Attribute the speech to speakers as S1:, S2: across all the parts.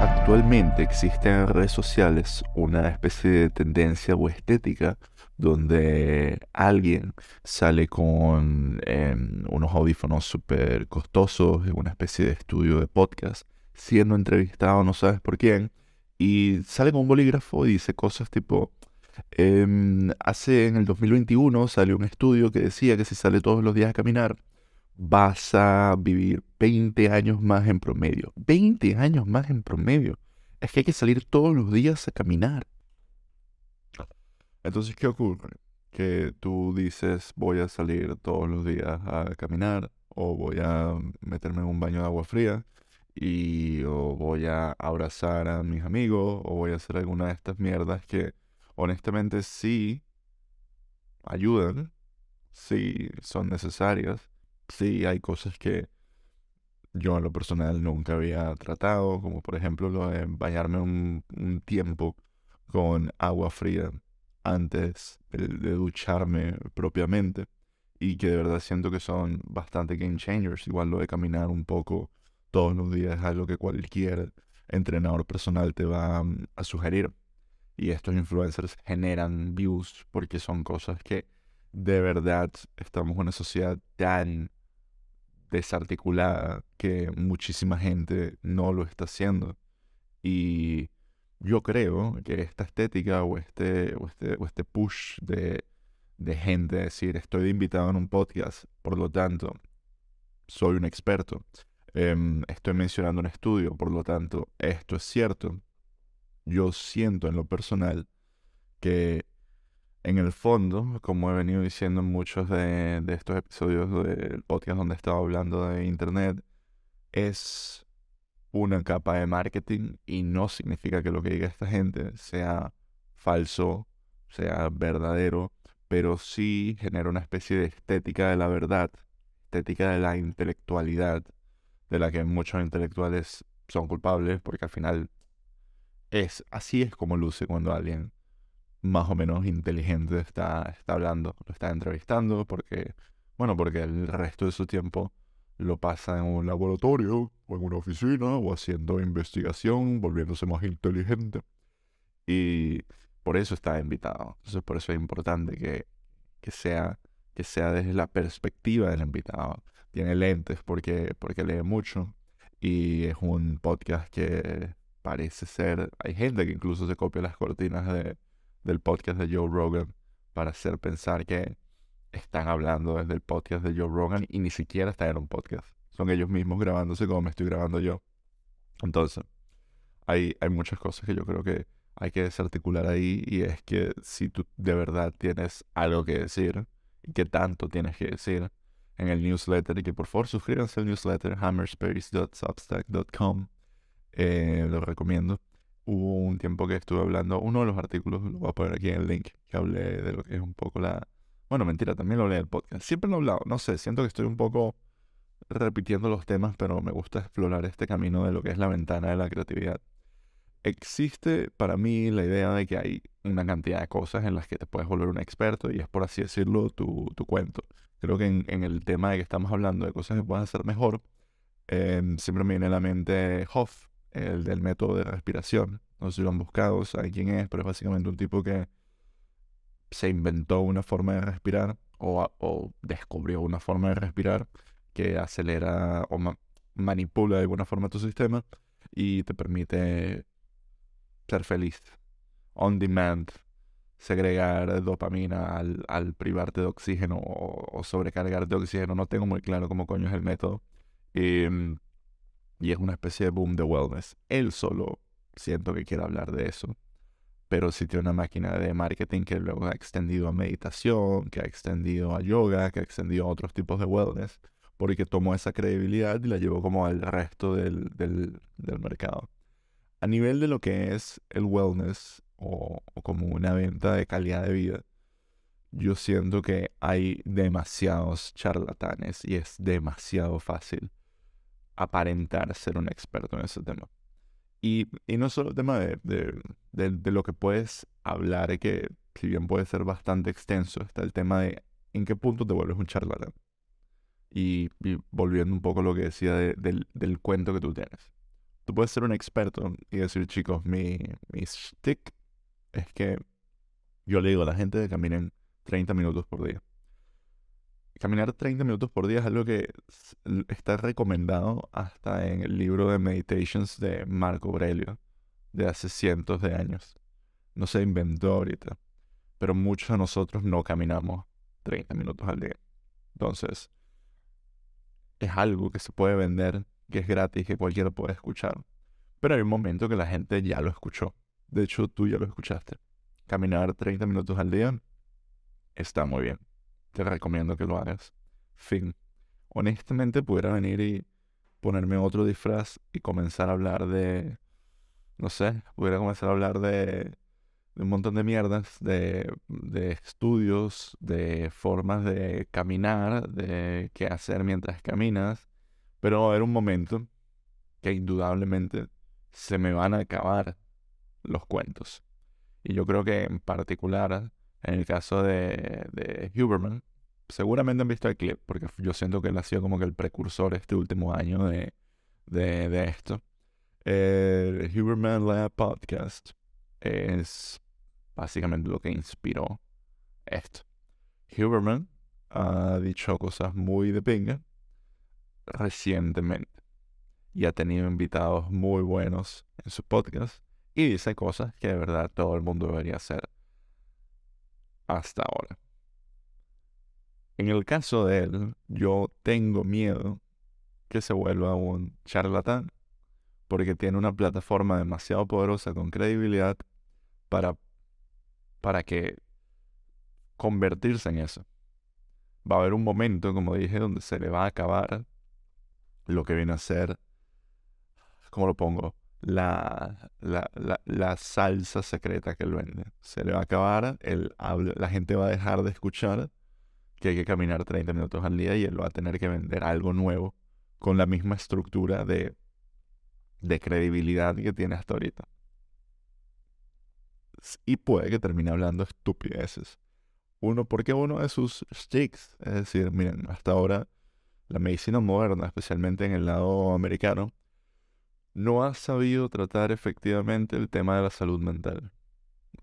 S1: Actualmente existe en redes sociales una especie de tendencia o estética donde alguien sale con em, unos audífonos súper costosos una especie de estudio de podcast, siendo entrevistado no sabes por quién, y sale con un bolígrafo y dice cosas tipo, em, hace en el 2021 salió un estudio que decía que si sale todos los días a caminar, vas a vivir 20 años más en promedio. 20 años más en promedio. Es que hay que salir todos los días a caminar. Entonces, ¿qué ocurre? Que tú dices, voy a salir todos los días a caminar, o voy a meterme en un baño de agua fría, y o voy a abrazar a mis amigos, o voy a hacer alguna de estas mierdas que honestamente sí ayudan, sí son necesarias, sí hay cosas que yo en lo personal nunca había tratado, como por ejemplo lo de bañarme un, tiempo con agua fría antes de, ducharme propiamente y que de verdad siento que son bastante game changers. Igual lo de caminar un poco todos los días es algo que cualquier entrenador personal te va mm, a sugerir. Y estos influencers generan views porque son cosas que de verdad estamos en una sociedad tan desarticulada que muchísima gente no lo está haciendo. Y yo creo que esta estética o este, o este, o este push de, de gente, decir, estoy invitado en un podcast, por lo tanto, soy un experto, em, estoy mencionando un estudio, por lo tanto, esto es cierto. Yo siento en lo personal que en el fondo, como he venido diciendo en muchos de, estos episodios del podcast donde he estado hablando de Internet, es una capa de marketing y no significa que lo que diga esta gente sea falso, sea verdadero, pero sí genera una especie de estética de la verdad, estética de la intelectualidad, de la que muchos intelectuales son culpables, porque al final es así es como luce cuando alguien más o menos inteligente está, está hablando, lo está entrevistando, porque, bueno, porque el resto de su tiempo lo pasa en un laboratorio o en una oficina o haciendo investigación, volviéndose más inteligente. Y por eso está invitado. Entonces por eso es importante que, que, sea, que sea desde la perspectiva del invitado. Tiene lentes porque, porque lee mucho y es un podcast que parece ser... Hay gente que incluso se copia las cortinas de, del podcast de Joe Rogan para hacer pensar que están hablando desde el podcast de Joe Rogan y ni siquiera están en un podcast. Son ellos mismos grabándose como me estoy grabando yo. Entonces, hay, hay muchas cosas que yo creo que hay que desarticular ahí y es que si tú de verdad tienes algo que decir y que tanto tienes que decir en el newsletter y que por favor suscríbanse al newsletter hammerspace.substack.com eh, lo recomiendo hubo un tiempo que estuve hablando uno de los artículos lo voy a poner aquí en el link que hablé de lo que es un poco la bueno, mentira, también lo hablé en el podcast. Siempre lo he hablado, no sé, siento que estoy un poco repitiendo los temas, pero me gusta explorar este camino de lo que es la ventana de la creatividad. Existe para mí la idea de que hay una cantidad de cosas en las que te puedes volver un experto y es por así decirlo tu, tu cuento. Creo que en, el tema de que estamos hablando de cosas que puedes hacer mejor, em, siempre me viene a la mente Hoff, el del método de respiración. No sé si lo han buscado, saben quién es, pero es básicamente un tipo que se inventó una forma de respirar o, descubrió una forma de respirar que acelera o manipula de alguna forma tu sistema y te permite ser feliz. On demand, segregar dopamina al, privarte de oxígeno o, sobrecargar de oxígeno. No tengo muy claro cómo coño es el método. Em, y es una especie de boom de wellness. Él solo siento que quiere hablar de eso pero sí tiene una máquina de marketing que luego ha extendido a meditación, que ha extendido a yoga, que ha extendido a otros tipos de wellness, porque tomó esa credibilidad y la llevó como al resto del, del, mercado. A nivel de lo que es el wellness o como una venta de calidad de vida, yo siento que hay demasiados charlatanes y es demasiado fácil aparentar ser un experto en ese tema. Y, y no solo el tema de, de, de, lo que puedes hablar, que si bien puede ser bastante extenso, está el tema de en qué punto te vuelves un charlatán. Y, volviendo un poco a lo que decía del, del cuento que tú tienes. Tú puedes ser un experto y decir, chicos, mi, mi stick es que yo le digo a la gente que caminen 30 minutos por día. Caminar 30 minutos por día es algo que está recomendado hasta en el libro de Meditations de Marco Aurelio, de hace cientos de años. No se inventó ahorita, pero muchos de nosotros no caminamos 30 minutos al día. Entonces, es algo que se puede vender que es gratis, que cualquiera puede escuchar. Pero hay un momento que la gente ya lo escuchó. De hecho, tú ya lo escuchaste. Caminar 30 minutos al día está muy bien. Te recomiendo que lo hagas. Fin. Honestamente, pudiera venir y ponerme otro disfraz y comenzar a hablar de. No sé, pudiera comenzar a hablar de, de un montón de mierdas, de, de estudios, de formas de caminar, de qué hacer mientras caminas, pero va a haber un momento que indudablemente se me van a acabar los cuentos. Y yo creo que en particular, en el caso de, de Huberman, seguramente han visto el clip, porque yo siento que él ha sido como que el precursor este último año de, de, de esto. El Huberman Lab Podcast es básicamente lo que inspiró esto. Huberman ha dicho cosas muy de pinga recientemente y ha tenido invitados muy buenos en su podcast y dice cosas que de verdad todo el mundo debería hacer hasta ahora. En el caso de él, yo tengo miedo que se vuelva un charlatán porque tiene una plataforma demasiado poderosa con credibilidad para, para que convertirse en eso. Va a haber un momento, como dije, donde se le va a acabar lo que viene a ser, ¿cómo lo pongo? La, la, la, salsa secreta que él vende. Se le va a acabar, el, la gente va a dejar de escuchar que hay que caminar 30 minutos al día y él va a tener que vender algo nuevo con la misma estructura de, de credibilidad que tiene hasta ahorita. Y puede que termine hablando estupideces. Uno, porque uno de sus sticks, es decir, miren, hasta ahora la medicina moderna, especialmente en el lado americano, no ha sabido tratar efectivamente el tema de la salud mental.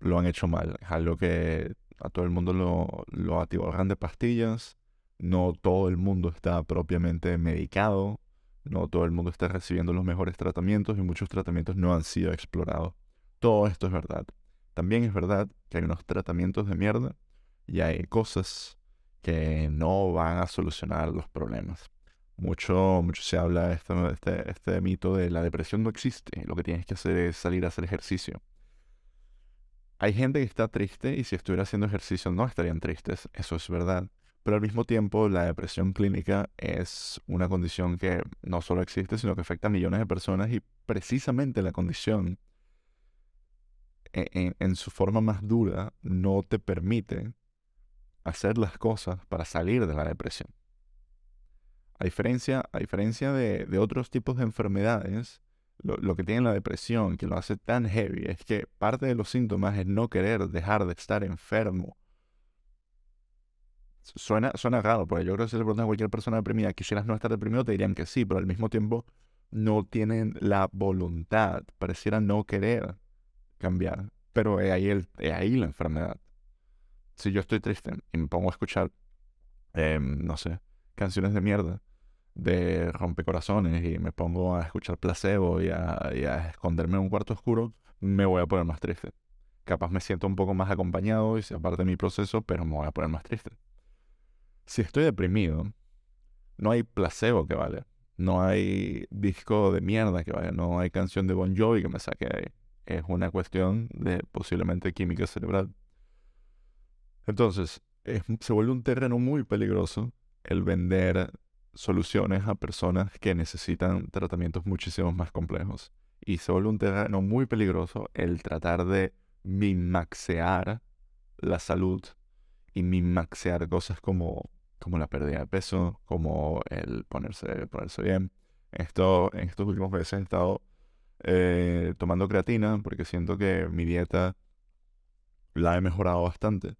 S1: Lo han hecho mal. Es algo que a todo el mundo lo, lo atiborran de pastillas. No todo el mundo está propiamente medicado. No todo el mundo está recibiendo los mejores tratamientos y muchos tratamientos no han sido explorados. Todo esto es verdad. También es verdad que hay unos tratamientos de mierda y hay cosas que no van a solucionar los problemas. Mucho, mucho se habla este, este, este mito de la depresión no existe, lo que tienes que hacer es salir a hacer ejercicio. Hay gente que está triste y si estuviera haciendo ejercicio no estarían tristes, eso es verdad. Pero al mismo tiempo la depresión clínica es una condición que no solo existe, sino que afecta a millones de personas y precisamente la condición e, en su forma más dura no te permite hacer las cosas para salir de la depresión. A diferencia, a diferencia de, otros tipos de enfermedades, lo, que tiene la depresión, que lo hace tan heavy, es que parte de los síntomas es no querer dejar de estar enfermo. Suena, suena raro, porque yo creo que si le preguntas a cualquier persona deprimida, quisieras no estar deprimido, te dirían que sí, pero al mismo tiempo no tienen la voluntad, pareciera no querer cambiar. Pero es ahí, el, es ahí la enfermedad si yo estoy triste y me pongo a escuchar, em, no sé, canciones de mierda, de rompecorazones, y me pongo a escuchar placebo y a, esconderme en un cuarto oscuro, me voy a poner más triste. Capaz me siento un poco más acompañado y se aparte de mi proceso, pero me voy a poner más triste. Si estoy deprimido, no hay placebo que vale. No hay disco de mierda que vale. No hay canción de Bon Jovi que me saque ahí. Es una cuestión de posiblemente química cerebral. Entonces, se vuelve un terreno muy peligroso el vender soluciones a personas que necesitan tratamientos muchísimo más complejos. Y se vuelve un terreno muy peligroso el tratar de minmaxear la salud y minmaxear cosas como, como la pérdida de peso, como el ponerse, ponerse bien. Esto, en estos últimos meses he estado eh, tomando creatina porque siento que mi dieta la he mejorado bastante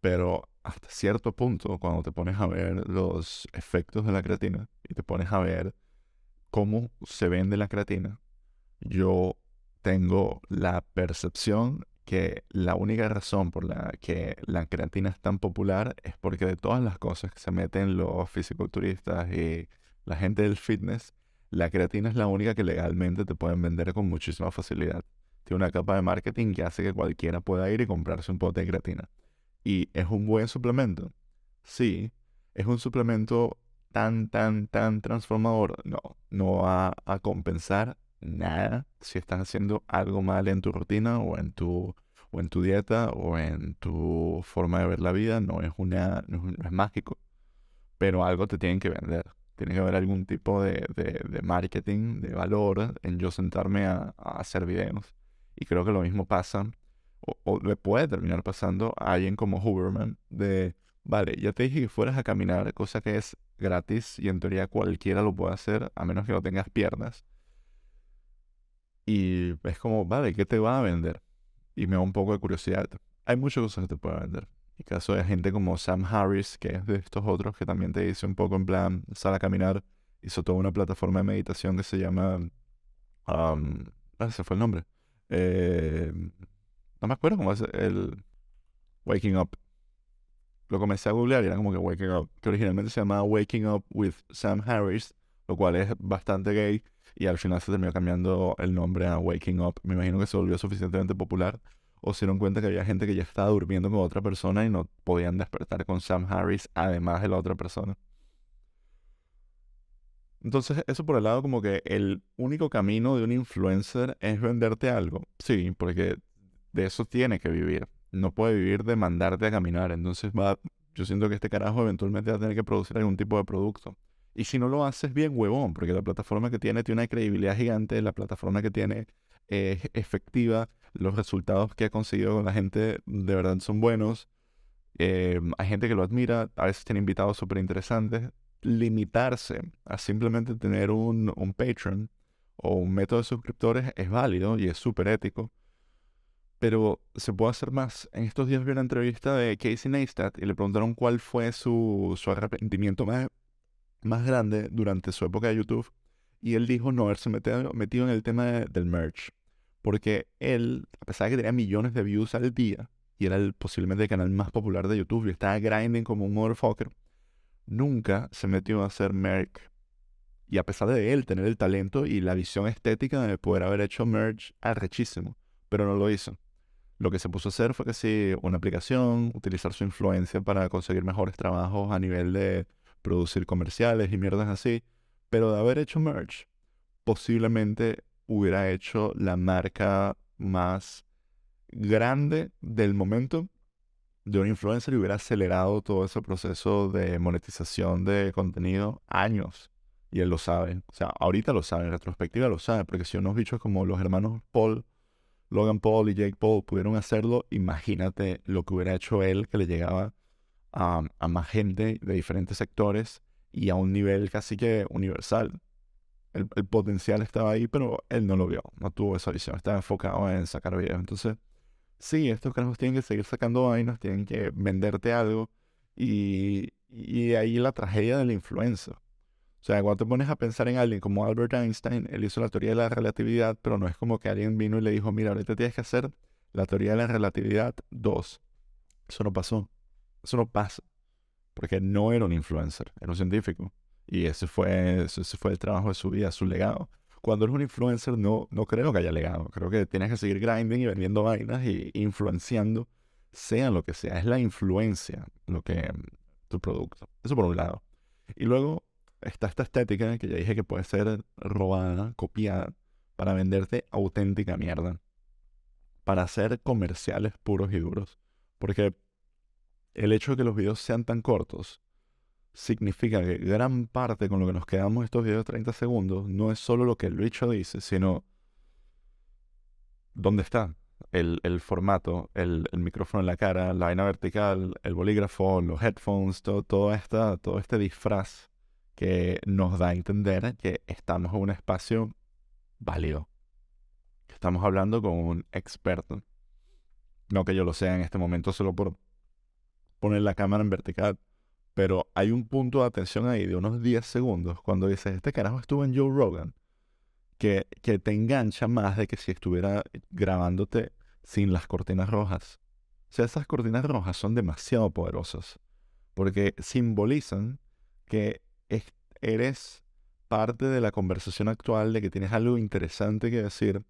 S1: pero hasta cierto punto, cuando te pones a ver los efectos de la creatina y te pones a ver cómo se vende la creatina, yo tengo la percepción que la única razón por la que la creatina es tan popular es porque de todas las cosas que se meten los fisiculturistas y la gente del fitness, la creatina es la única que legalmente te pueden vender con muchísima facilidad. Tiene una capa de marketing que hace que cualquiera pueda ir y comprarse un pote de creatina. ¿Y es un buen suplemento? Sí. ¿Es un suplemento tan, tan, tan transformador? No. No va a compensar nada si estás haciendo algo mal en tu rutina o en tu, o en tu dieta o en tu forma de ver la vida. No es, una, no es, mágico. Pero algo te tienen que vender. Tiene que haber algún tipo de, de, marketing, de valor en yo sentarme a, a hacer videos. Y creo que lo mismo pasa o, le puede terminar pasando a alguien como Huberman de, vale, ya te dije que fueras a caminar, cosa que es gratis y en teoría cualquiera lo puede hacer a menos que no tengas piernas. Y es como, vale, ¿qué te va a vender? Y me da un poco de curiosidad. Hay muchas cosas que te pueden vender. Y caso de gente como Sam Harris, que es de estos otros, que también te dice un poco en plan, sal a caminar, hizo toda una plataforma de meditación que se llama... Um, ese fue el nombre. Eh, no me acuerdo cómo es el Waking Up. Lo comencé a googlear y era como que Waking Up, que originalmente se llamaba Waking Up with Sam Harris, lo cual es bastante gay, y al final se terminó cambiando el nombre a Waking Up. Me imagino que se volvió suficientemente popular, o se dieron cuenta que había gente que ya estaba durmiendo con otra persona y no podían despertar con Sam Harris además de la otra persona. Entonces, eso por el lado como que el único camino de un influencer es venderte algo. Sí, porque de eso tiene que vivir. No puede vivir de mandarte a caminar. Entonces va, yo siento que este carajo eventualmente va a tener que producir algún tipo de producto. Y si no lo haces bien, huevón, porque la plataforma que tiene tiene una credibilidad gigante, la plataforma que tiene es efectiva, los resultados que ha conseguido con la gente de verdad son buenos. Eh, hay gente que lo admira, a veces tiene invitados súper interesantes. Limitarse a simplemente tener un, un Patreon o un método de suscriptores es válido y es súper ético pero se puede hacer más. En estos días vi una entrevista de Casey Neistat y le preguntaron cuál fue su, su arrepentimiento más, más grande durante su época de YouTube. Y él dijo no haberse metido, metido en el tema del merch. Porque él, a pesar de que tenía millones de views al día, y era el, posiblemente el canal más popular de YouTube, y estaba grinding como un motherfucker, nunca se metió a hacer merch. Y a pesar de él tener el talento y la visión estética de poder haber hecho merch arrechísimo, pero no lo hizo. Lo que se puso a hacer fue que sí, una aplicación, utilizar su influencia para conseguir mejores trabajos a nivel de producir comerciales y mierdas así. Pero de haber hecho merch, posiblemente hubiera hecho la marca más grande del momento de un influencer y hubiera acelerado todo ese proceso de monetización de contenido años. Y él lo sabe. O sea, ahorita lo sabe, en retrospectiva lo sabe, porque si unos bichos como los hermanos Paul Logan Paul y Jake Paul pudieron hacerlo, imagínate lo que hubiera hecho él, que le llegaba a, más gente de diferentes sectores y a un nivel casi que universal. El, potencial estaba ahí, pero él no lo vio, no tuvo esa visión, estaba enfocado en sacar videos. Entonces, sí, estos carajos tienen que seguir sacando vainas, tienen que venderte algo y, y ahí la tragedia de la influencia. O sea, cuando te pones a pensar en alguien como Albert Einstein, él hizo la teoría de la relatividad, pero no es como que alguien vino y le dijo, mira, ahorita tienes que hacer la teoría de la relatividad 2. Eso no pasó. Eso no pasa. Porque no era un influencer, era un científico. Y ese fue, ese fue el trabajo de su vida, su legado. Cuando eres un influencer, no, no creo que haya legado. Creo que tienes que seguir grinding y vendiendo vainas y influenciando, sea lo que sea. Es la influencia lo que tu producto. Eso por un lado. Y luego está esta estética que ya dije que puede ser robada, copiada, para venderte auténtica mierda. Para hacer comerciales puros y duros. Porque el hecho de que los videos sean tan cortos significa que gran parte con lo que nos quedamos estos videos de 30 segundos no es solo lo que el bicho dice, sino dónde está el, formato, el, micrófono en la cara, la vaina vertical, el bolígrafo, los headphones, todo, todo, esta, todo este disfraz que nos da a entender que estamos en un espacio válido. Estamos hablando con un experto. No que yo lo sea en este momento solo por poner la cámara en vertical. Pero hay un punto de atención ahí de unos 10 segundos cuando dices, este carajo estuvo en Joe Rogan, que, que te engancha más de que si estuviera grabándote sin las cortinas rojas. O sea, esas cortinas rojas son demasiado poderosas porque simbolizan que eres parte de la conversación actual, de que tienes algo interesante que decir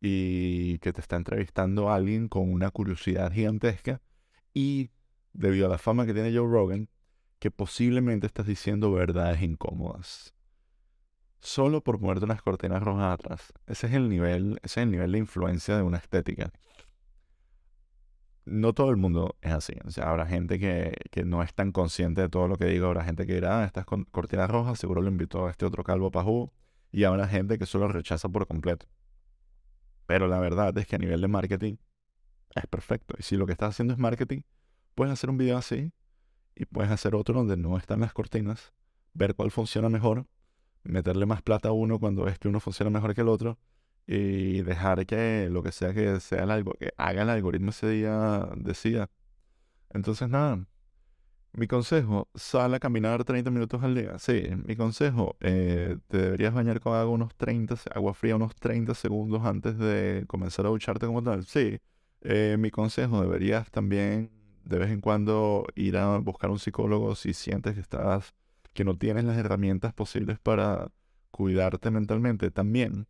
S1: y que te está entrevistando alguien con una curiosidad gigantesca y debido a la fama que tiene Joe Rogan, que posiblemente estás diciendo verdades incómodas. Solo por ponerte unas cortinas rojas atrás. Ese es el nivel, ese es el nivel de influencia de una estética no todo el mundo es así. O sea, habrá gente que, no es tan consciente de todo lo que digo. Habrá gente que dirá, ah, estas cortinas rojas, seguro lo invitó a este otro calvo pajú. Y habrá gente que solo rechaza por completo. Pero la verdad es que a nivel de marketing es perfecto. Y si lo que estás haciendo es marketing, puedes hacer un video así y puedes hacer otro donde no están las cortinas, ver cuál funciona mejor, meterle más plata a uno cuando ves que uno funciona mejor que el otro y dejar que lo que sea que sea el que haga el algoritmo ese día decida. Entonces, nada, mi consejo, sal a caminar 30 minutos al día. Sí, mi consejo, eh, te deberías bañar con agua unos 30, agua fría unos 30 segundos antes de comenzar a ducharte como tal. Sí, eh, mi consejo, deberías también de vez en cuando ir a buscar un psicólogo si sientes que estás, que no tienes las herramientas posibles para cuidarte mentalmente. También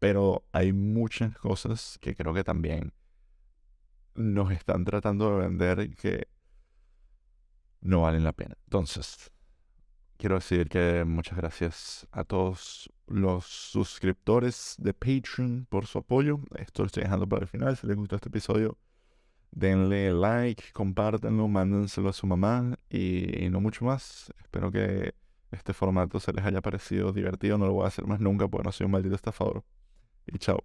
S1: pero hay muchas cosas que creo que también nos están tratando de vender que no valen la pena. Entonces, quiero decir que muchas gracias a todos los suscriptores de Patreon por su apoyo. Esto lo estoy dejando para el final. Si les gustó este episodio, denle like, compártanlo, mándenselo a su mamá y, y no mucho más. Espero que este formato se les haya parecido divertido. No lo voy a hacer más nunca porque no soy un maldito estafador. Et ciao.